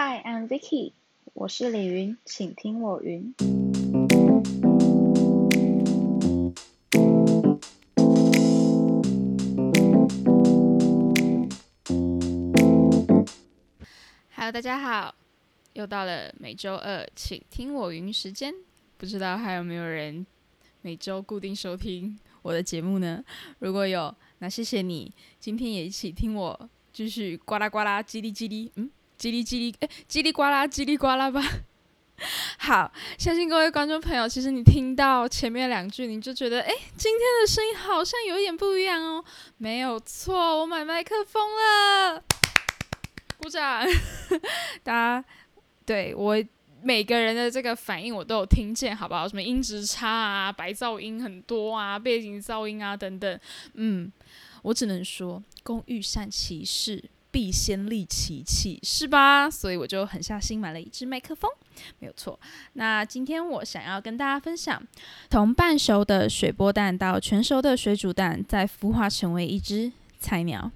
Hi, I'm Vicky，我是李云，请听我云。Hello，大家好，又到了每周二请听我云时间，不知道还有没有人每周固定收听我的节目呢？如果有，那谢谢你，今天也一起听我继续呱啦呱啦叽里叽里，嗯，叽里叽里，哎，叽里呱啦叽里呱啦吧。好，相信各位观众朋友，其实你听到前面两句，你就觉得，哎，今天的声音好像有点不一样哦。没有错，我买麦克风了，鼓掌。大家对我每个人的这个反应，我都有听见，好不好？什么音质差啊，白噪音很多啊，背景噪音啊等等。嗯，我只能说，工欲善其事。必先利其器，是吧？所以我就狠下心买了一支麦克风，没有错。那今天我想要跟大家分享，从半熟的水波蛋到全熟的水煮蛋，再孵化成为一只菜鸟。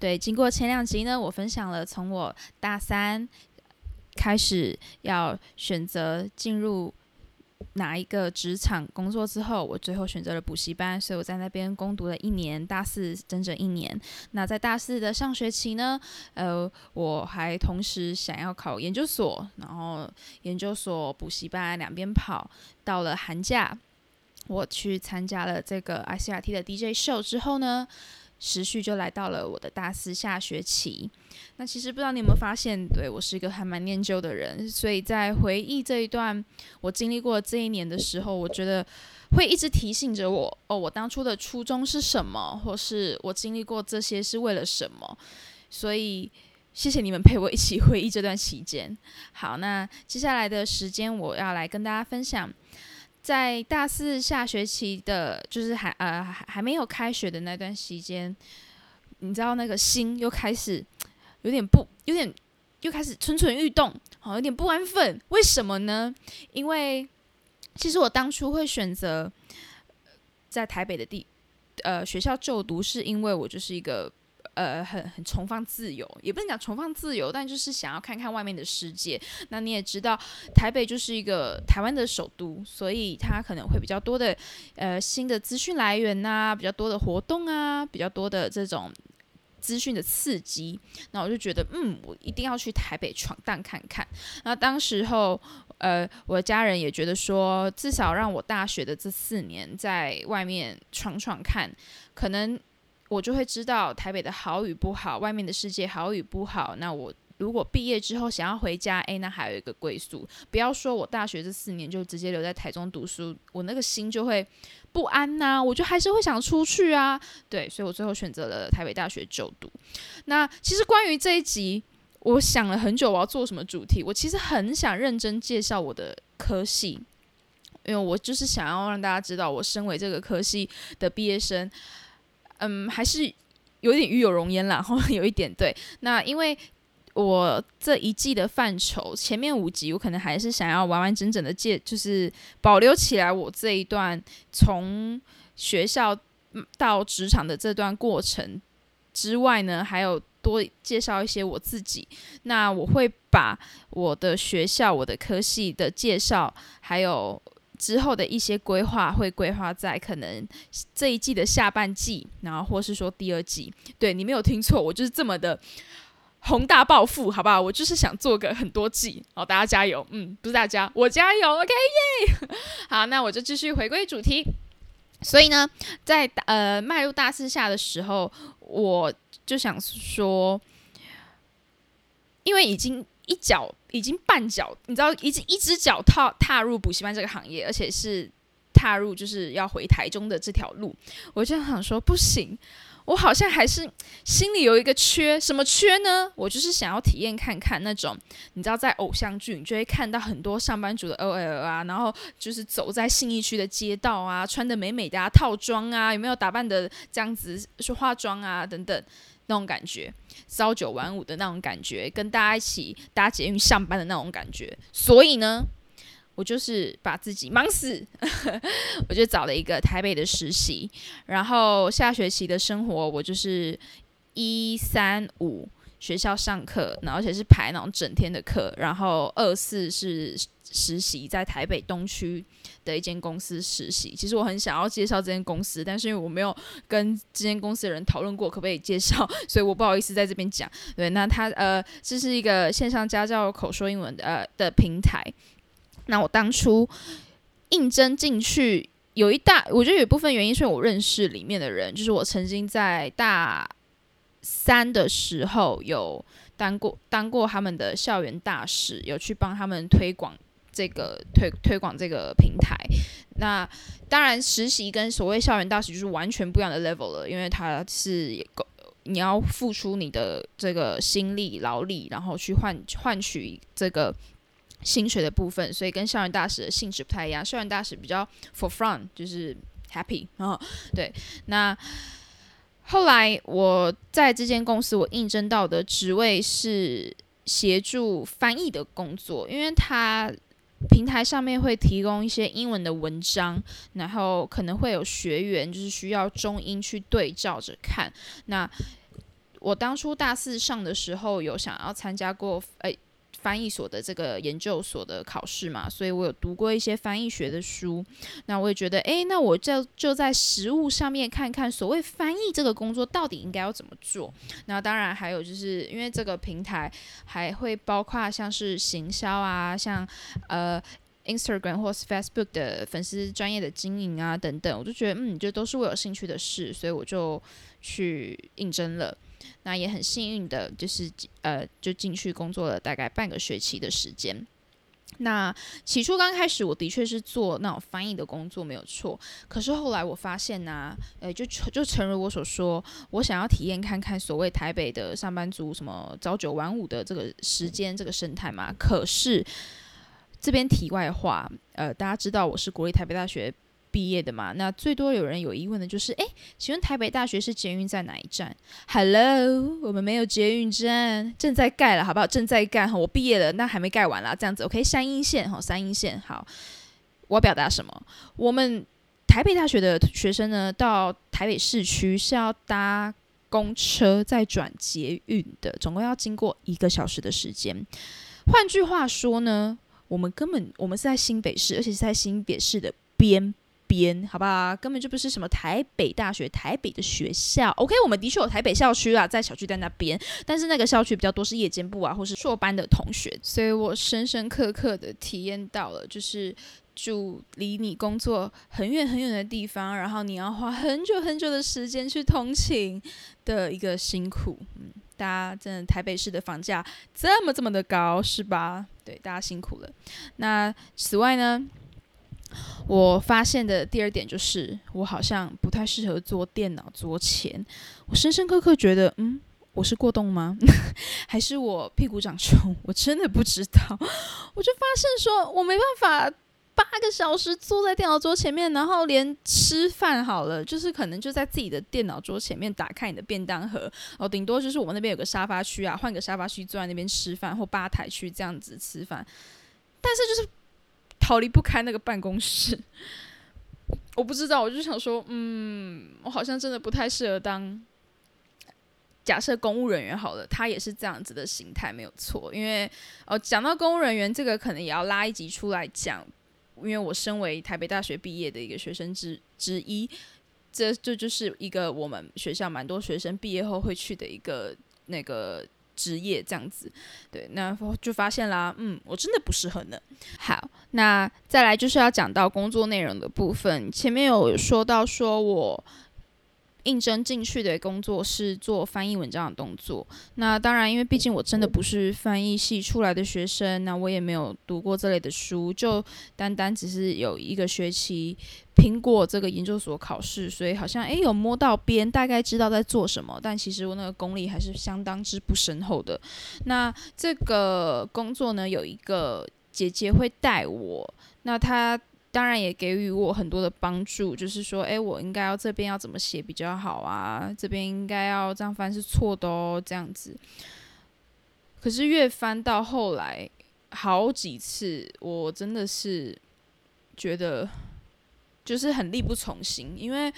对，经过前两集呢，我分享了从我大三开始要选择进入。哪一个职场工作之后，我最后选择了补习班，所以我在那边攻读了一年，大四整整一年。那在大四的上学期呢，呃，我还同时想要考研究所，然后研究所补习班两边跑。到了寒假，我去参加了这个 ICRT 的 DJ 秀之后呢。时序就来到了我的大四下学期。那其实不知道你有没有发现，对我是一个还蛮念旧的人，所以在回忆这一段我经历过这一年的时候，我觉得会一直提醒着我，哦，我当初的初衷是什么，或是我经历过这些是为了什么。所以谢谢你们陪我一起回忆这段期间。好，那接下来的时间我要来跟大家分享。在大四下学期的，就是还呃还还没有开学的那段时间，你知道那个心又开始有点不有点又开始蠢蠢欲动，好有点不安分。为什么呢？因为其实我当初会选择在台北的地呃学校就读，是因为我就是一个。呃，很很崇放自由，也不能讲崇放自由，但就是想要看看外面的世界。那你也知道，台北就是一个台湾的首都，所以它可能会比较多的呃新的资讯来源呐，比较多的活动啊，比较多的这种资讯的刺激。那我就觉得，嗯，我一定要去台北闯荡看看。那当时候，呃，我的家人也觉得说，至少让我大学的这四年在外面闯闯看，可能。我就会知道台北的好与不好，外面的世界好与不好。那我如果毕业之后想要回家，诶，那还有一个归宿。不要说我大学这四年就直接留在台中读书，我那个心就会不安呐。我就还是会想出去啊。对，所以我最后选择了台北大学就读。那其实关于这一集，我想了很久，我要做什么主题。我其实很想认真介绍我的科系，因为我就是想要让大家知道，我身为这个科系的毕业生。嗯，还是有点与有容焉啦，然后有一点对。那因为我这一季的范畴，前面五集我可能还是想要完完整整的介，就是保留起来我这一段从学校到职场的这段过程之外呢，还有多介绍一些我自己。那我会把我的学校、我的科系的介绍，还有。之后的一些规划会规划在可能这一季的下半季，然后或是说第二季。对你没有听错，我就是这么的宏大抱负，好不好？我就是想做个很多季，好，大家加油，嗯，不是大家，我加油，OK 耶。好，那我就继续回归主题。所以呢，在呃迈入大四下的时候，我就想说，因为已经。一脚已经半脚，你知道，已经一只脚踏踏入补习班这个行业，而且是踏入就是要回台中的这条路，我就想说不行，我好像还是心里有一个缺，什么缺呢？我就是想要体验看看那种，你知道，在偶像剧你就会看到很多上班族的 OL 啊，然后就是走在信义区的街道啊，穿的美美的套装啊，有没有打扮的这样子，去化妆啊等等。那种感觉，朝九晚五的那种感觉，跟大家一起搭捷运上班的那种感觉。所以呢，我就是把自己忙死，我就找了一个台北的实习。然后下学期的生活，我就是一三五学校上课，然后而且是排那种整天的课，然后二四是实习，在台北东区的一间公司实习。其实我很想要介绍这间公司，但是因为我没有跟这间公司的人讨论过可不可以介绍，所以我不好意思在这边讲。对，那他呃，这是一个线上家教口说英文的呃的平台。那我当初应征进去。有一大，我觉得有一部分原因是我认识里面的人，就是我曾经在大三的时候有当过当过他们的校园大使，有去帮他们推广这个推推广这个平台。那当然实习跟所谓校园大使就是完全不一样的 level 了，因为它是你要付出你的这个心力劳力，然后去换换取这个。薪水的部分，所以跟校园大使的性质不太一样。校园大使比较 for fun，就是 happy 啊。对，那后来我在这间公司，我应征到的职位是协助翻译的工作，因为它平台上面会提供一些英文的文章，然后可能会有学员就是需要中英去对照着看。那我当初大四上的时候，有想要参加过，诶。翻译所的这个研究所的考试嘛，所以我有读过一些翻译学的书。那我也觉得，诶，那我就就在实物上面看看，所谓翻译这个工作到底应该要怎么做。那当然还有就是因为这个平台还会包括像是行销啊，像呃 Instagram 或是 Facebook 的粉丝专业的经营啊等等，我就觉得嗯，这都是我有兴趣的事，所以我就去应征了。那也很幸运的，就是呃，就进去工作了大概半个学期的时间。那起初刚开始，我的确是做那种翻译的工作，没有错。可是后来我发现呢，呃，就就诚如我所说，我想要体验看看所谓台北的上班族什么朝九晚五的这个时间这个生态嘛。可是这边题外话，呃，大家知道我是国立台北大学。毕业的嘛，那最多有人有疑问的就是，哎，请问台北大学是捷运在哪一站？Hello，我们没有捷运站，正在盖了，好不好？正在盖哈，我毕业了，那还没盖完啦，这样子，OK，三阴线哈，三阴线好。我要表达什么？我们台北大学的学生呢，到台北市区是要搭公车再转捷运的，总共要经过一个小时的时间。换句话说呢，我们根本我们是在新北市，而且是在新北市的边。边好不好？根本就不是什么台北大学、台北的学校。OK，我们的确有台北校区啊，在小区在那边，但是那个校区比较多是夜间部啊，或是硕班的同学，所以我深深刻刻的体验到了，就是住离你工作很远很远的地方，然后你要花很久很久的时间去通勤的一个辛苦。嗯，大家真的台北市的房价这么这么的高，是吧？对，大家辛苦了。那此外呢？我发现的第二点就是，我好像不太适合做电脑桌前。我深深刻刻觉得，嗯，我是过动吗？还是我屁股长虫？我真的不知道。我就发现说，我没办法八个小时坐在电脑桌前面，然后连吃饭好了，就是可能就在自己的电脑桌前面打开你的便当盒，哦，顶多就是我们那边有个沙发区啊，换个沙发区坐在那边吃饭，或吧台区这样子吃饭。但是就是。逃离不开那个办公室，我不知道，我就想说，嗯，我好像真的不太适合当假设公务人员好了，他也是这样子的形态，没有错。因为哦，讲到公务人员这个，可能也要拉一集出来讲，因为我身为台北大学毕业的一个学生之之一，这这就是一个我们学校蛮多学生毕业后会去的一个那个。职业这样子，对，那就发现啦，嗯，我真的不适合呢。好，那再来就是要讲到工作内容的部分，前面有说到说我。应征进去的工作是做翻译文章的动作。那当然，因为毕竟我真的不是翻译系出来的学生，那我也没有读过这类的书，就单单只是有一个学期拼过这个研究所考试，所以好像诶有摸到边，大概知道在做什么。但其实我那个功力还是相当之不深厚的。那这个工作呢，有一个姐姐会带我，那她。当然也给予我很多的帮助，就是说，哎，我应该要这边要怎么写比较好啊？这边应该要这样翻是错的哦，这样子。可是越翻到后来，好几次我真的是觉得就是很力不从心，因为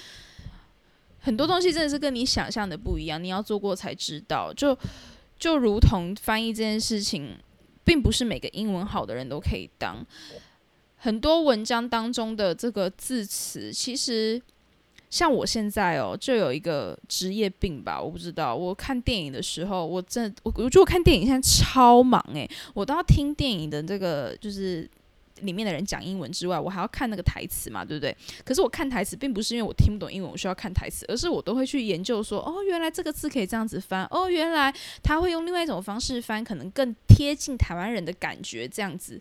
很多东西真的是跟你想象的不一样，你要做过才知道。就就如同翻译这件事情，并不是每个英文好的人都可以当。很多文章当中的这个字词，其实像我现在哦，就有一个职业病吧，我不知道。我看电影的时候，我真的我我觉得我看电影现在超忙诶，我都要听电影的这个就是里面的人讲英文之外，我还要看那个台词嘛，对不对？可是我看台词并不是因为我听不懂英文，我需要看台词，而是我都会去研究说，哦，原来这个字可以这样子翻，哦，原来他会用另外一种方式翻，可能更贴近台湾人的感觉，这样子。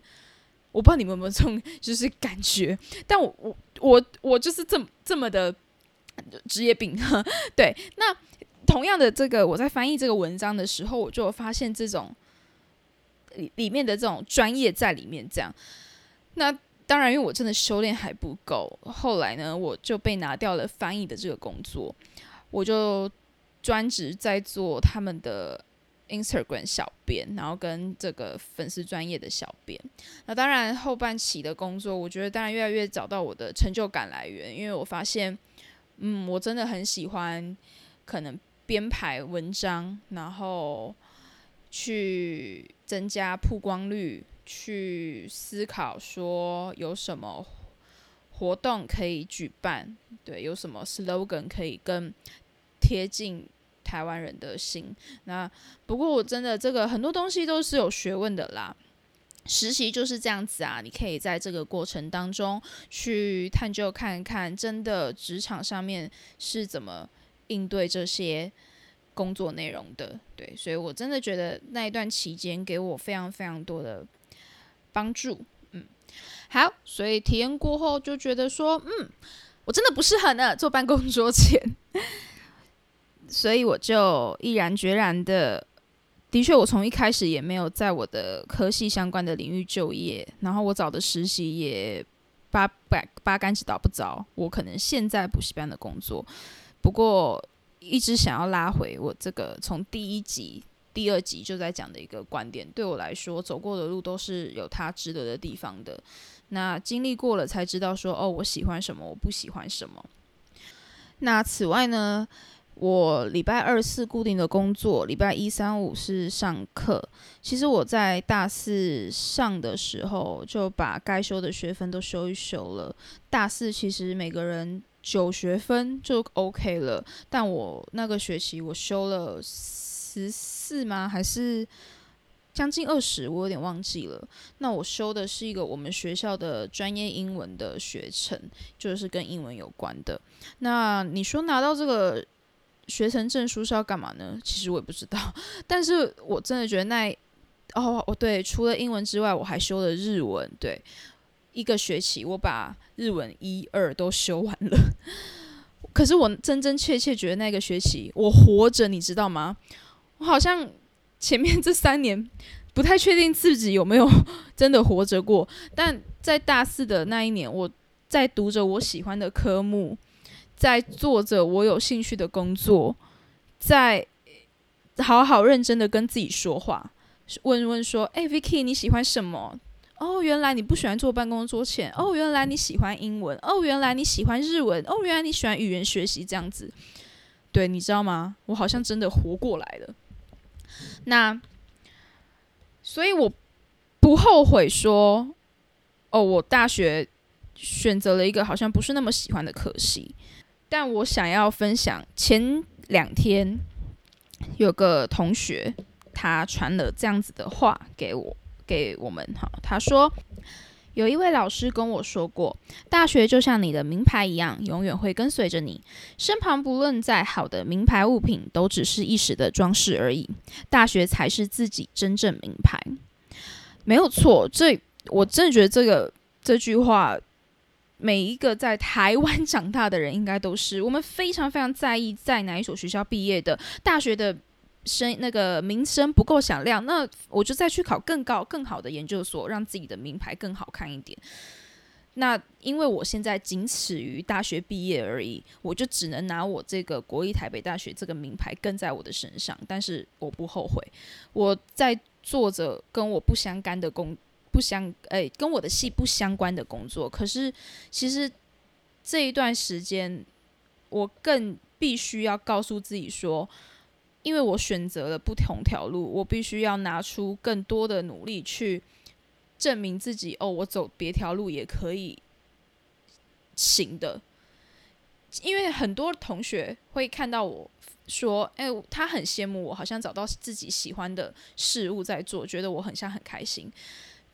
我不知道你们有没有这种 就是感觉，但我我我我就是这么这么的职业病，对。那同样的这个，我在翻译这个文章的时候，我就发现这种里里面的这种专业在里面。这样，那当然，因为我真的修炼还不够，后来呢，我就被拿掉了翻译的这个工作，我就专职在做他们的。Instagram 小编，然后跟这个粉丝专业的小编，那当然后半期的工作，我觉得当然越来越找到我的成就感来源，因为我发现，嗯，我真的很喜欢可能编排文章，然后去增加曝光率，去思考说有什么活动可以举办，对，有什么 slogan 可以更贴近。台湾人的心，那不过我真的这个很多东西都是有学问的啦。实习就是这样子啊，你可以在这个过程当中去探究看看，真的职场上面是怎么应对这些工作内容的。对，所以我真的觉得那一段期间给我非常非常多的帮助。嗯，好，所以体验过后就觉得说，嗯，我真的不适合呢，坐办公桌前。所以我就毅然决然的，的确，我从一开始也没有在我的科系相关的领域就业，然后我找的实习也八八八竿子打不着，我可能现在补习班的工作，不过一直想要拉回我这个从第一集、第二集就在讲的一个观点，对我来说，走过的路都是有它值得的地方的。那经历过了才知道说，哦，我喜欢什么，我不喜欢什么。那此外呢？我礼拜二四固定的工作，礼拜一三五是上课。其实我在大四上的时候就把该修的学分都修一修了。大四其实每个人九学分就 OK 了，但我那个学期我修了十四吗？还是将近二十？我有点忘记了。那我修的是一个我们学校的专业英文的学程，就是跟英文有关的。那你说拿到这个？学成证书是要干嘛呢？其实我也不知道，但是我真的觉得那哦，哦对，除了英文之外，我还修了日文。对，一个学期我把日文一二都修完了。可是我真真切切觉得那个学期我活着，你知道吗？我好像前面这三年不太确定自己有没有 真的活着过。但在大四的那一年，我在读着我喜欢的科目。在做着我有兴趣的工作，在好好认真的跟自己说话，问问说：“哎，Vicky，你喜欢什么？哦，原来你不喜欢坐办公桌前。哦，原来你喜欢英文。哦，原来你喜欢日文。哦，原来你喜欢语言学习这样子。对，你知道吗？我好像真的活过来了。那，所以我不后悔说，哦，我大学选择了一个好像不是那么喜欢的科系。”但我想要分享，前两天有个同学他传了这样子的话给我，给我们哈。他说，有一位老师跟我说过，大学就像你的名牌一样，永远会跟随着你身旁。不论再好的名牌物品，都只是一时的装饰而已。大学才是自己真正名牌，没有错。这我真的觉得这个这句话。每一个在台湾长大的人，应该都是我们非常非常在意在哪一所学校毕业的。大学的声那个名声不够响亮，那我就再去考更高更好的研究所，让自己的名牌更好看一点。那因为我现在仅此于大学毕业而已，我就只能拿我这个国立台北大学这个名牌跟在我的身上。但是我不后悔，我在做着跟我不相干的工。不相诶，跟我的戏不相关的工作。可是，其实这一段时间，我更必须要告诉自己说，因为我选择了不同条路，我必须要拿出更多的努力去证明自己。哦，我走别条路也可以行的。因为很多同学会看到我说：“哎，他很羡慕我，好像找到自己喜欢的事物在做，觉得我很像很开心。”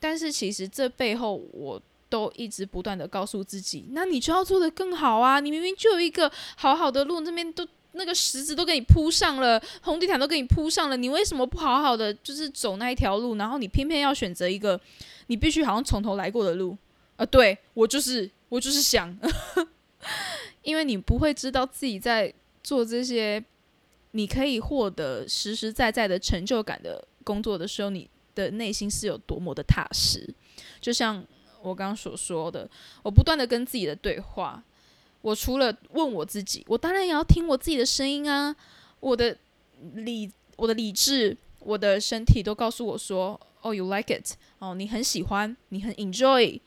但是其实这背后，我都一直不断的告诉自己：“那你就要做的更好啊！你明明就有一个好好的路，那边都那个石子都给你铺上了，红地毯都给你铺上了，你为什么不好好的就是走那一条路？然后你偏偏要选择一个你必须好像从头来过的路啊？对我就是我就是想。”因为你不会知道自己在做这些，你可以获得实实在在的成就感的工作的时候，你的内心是有多么的踏实。就像我刚刚所说的，我不断的跟自己的对话，我除了问我自己，我当然也要听我自己的声音啊。我的理，我的理智，我的身体都告诉我说：“哦，you like it，哦，你很喜欢，你很 enjoy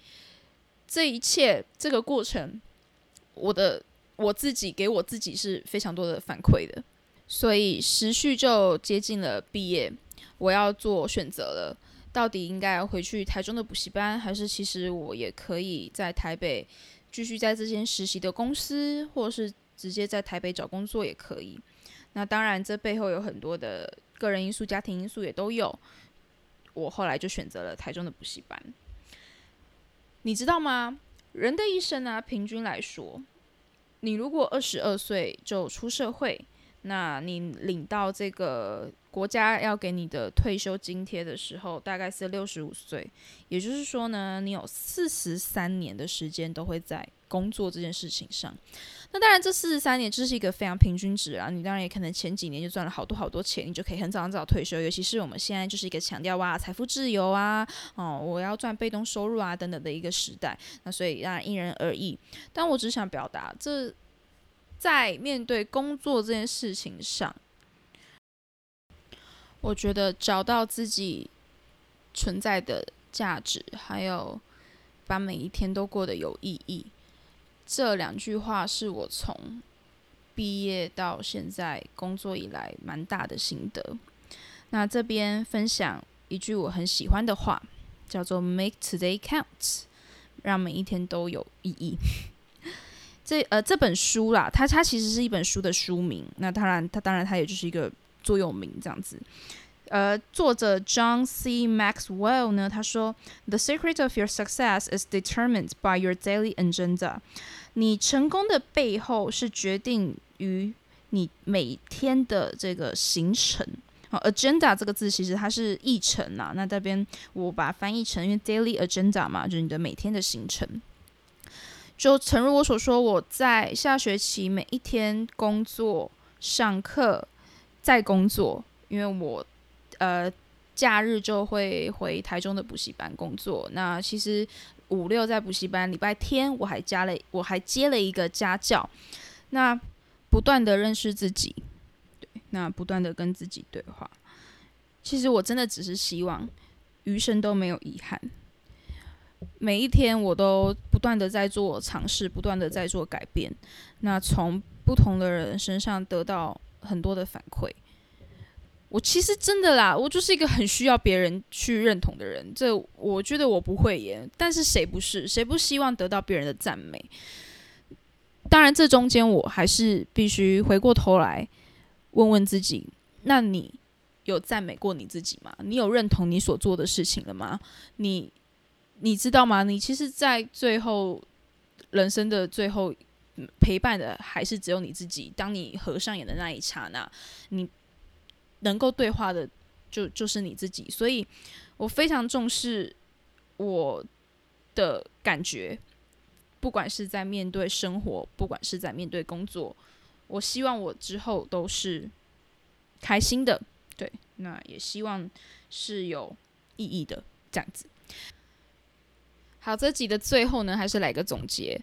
这一切这个过程。”我的我自己给我自己是非常多的反馈的，所以时序就接近了毕业，我要做选择了，到底应该回去台中的补习班，还是其实我也可以在台北继续在这间实习的公司，或是直接在台北找工作也可以。那当然，这背后有很多的个人因素、家庭因素也都有。我后来就选择了台中的补习班，你知道吗？人的一生啊，平均来说，你如果二十二岁就出社会，那你领到这个国家要给你的退休津贴的时候，大概是六十五岁。也就是说呢，你有四十三年的时间都会在工作这件事情上。那当然，这四十三年这是一个非常平均值啊。你当然也可能前几年就赚了好多好多钱，你就可以很早很早退休。尤其是我们现在就是一个强调哇财富自由啊，哦我要赚被动收入啊等等的一个时代。那所以当然因人而异。但我只想表达，这在面对工作这件事情上，我觉得找到自己存在的价值，还有把每一天都过得有意义。这两句话是我从毕业到现在工作以来蛮大的心得。那这边分享一句我很喜欢的话，叫做 “Make today count”，让每一天都有意义。这呃这本书啦，它它其实是一本书的书名。那当然，它当然它也就是一个座右铭这样子。呃，作者 John C. Maxwell 呢，他说：“The secret of your success is determined by your daily agenda。”你成功的背后是决定于你每天的这个行程。好，agenda 这个字其实它是议程啦。那这边我把翻译成，因为 daily agenda 嘛，就是你的每天的行程。就诚如我所说，我在下学期每一天工作、上课、再工作，因为我。呃，假日就会回台中的补习班工作。那其实五六在补习班，礼拜天我还加了，我还接了一个家教。那不断的认识自己，对，那不断的跟自己对话。其实我真的只是希望余生都没有遗憾。每一天我都不断的在做尝试，不断的在做改变。那从不同的人身上得到很多的反馈。我其实真的啦，我就是一个很需要别人去认同的人。这我觉得我不会耶，但是谁不是？谁不希望得到别人的赞美？当然，这中间我还是必须回过头来问问自己：那你有赞美过你自己吗？你有认同你所做的事情了吗？你你知道吗？你其实，在最后人生的最后陪伴的还是只有你自己。当你合上眼的那一刹那，你。能够对话的，就就是你自己，所以我非常重视我的感觉，不管是在面对生活，不管是在面对工作，我希望我之后都是开心的，对，那也希望是有意义的这样子。好，这集的最后呢，还是来个总结。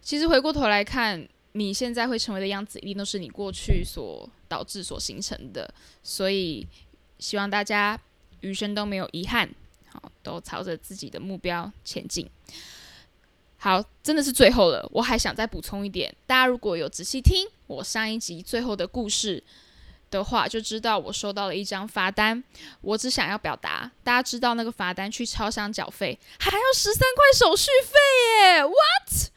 其实回过头来看。你现在会成为的样子，一定都是你过去所导致、所形成的。所以，希望大家余生都没有遗憾，好，都朝着自己的目标前进。好，真的是最后了，我还想再补充一点，大家如果有仔细听我上一集最后的故事的话，就知道我收到了一张罚单。我只想要表达，大家知道那个罚单去超商缴费还要十三块手续费耶！What？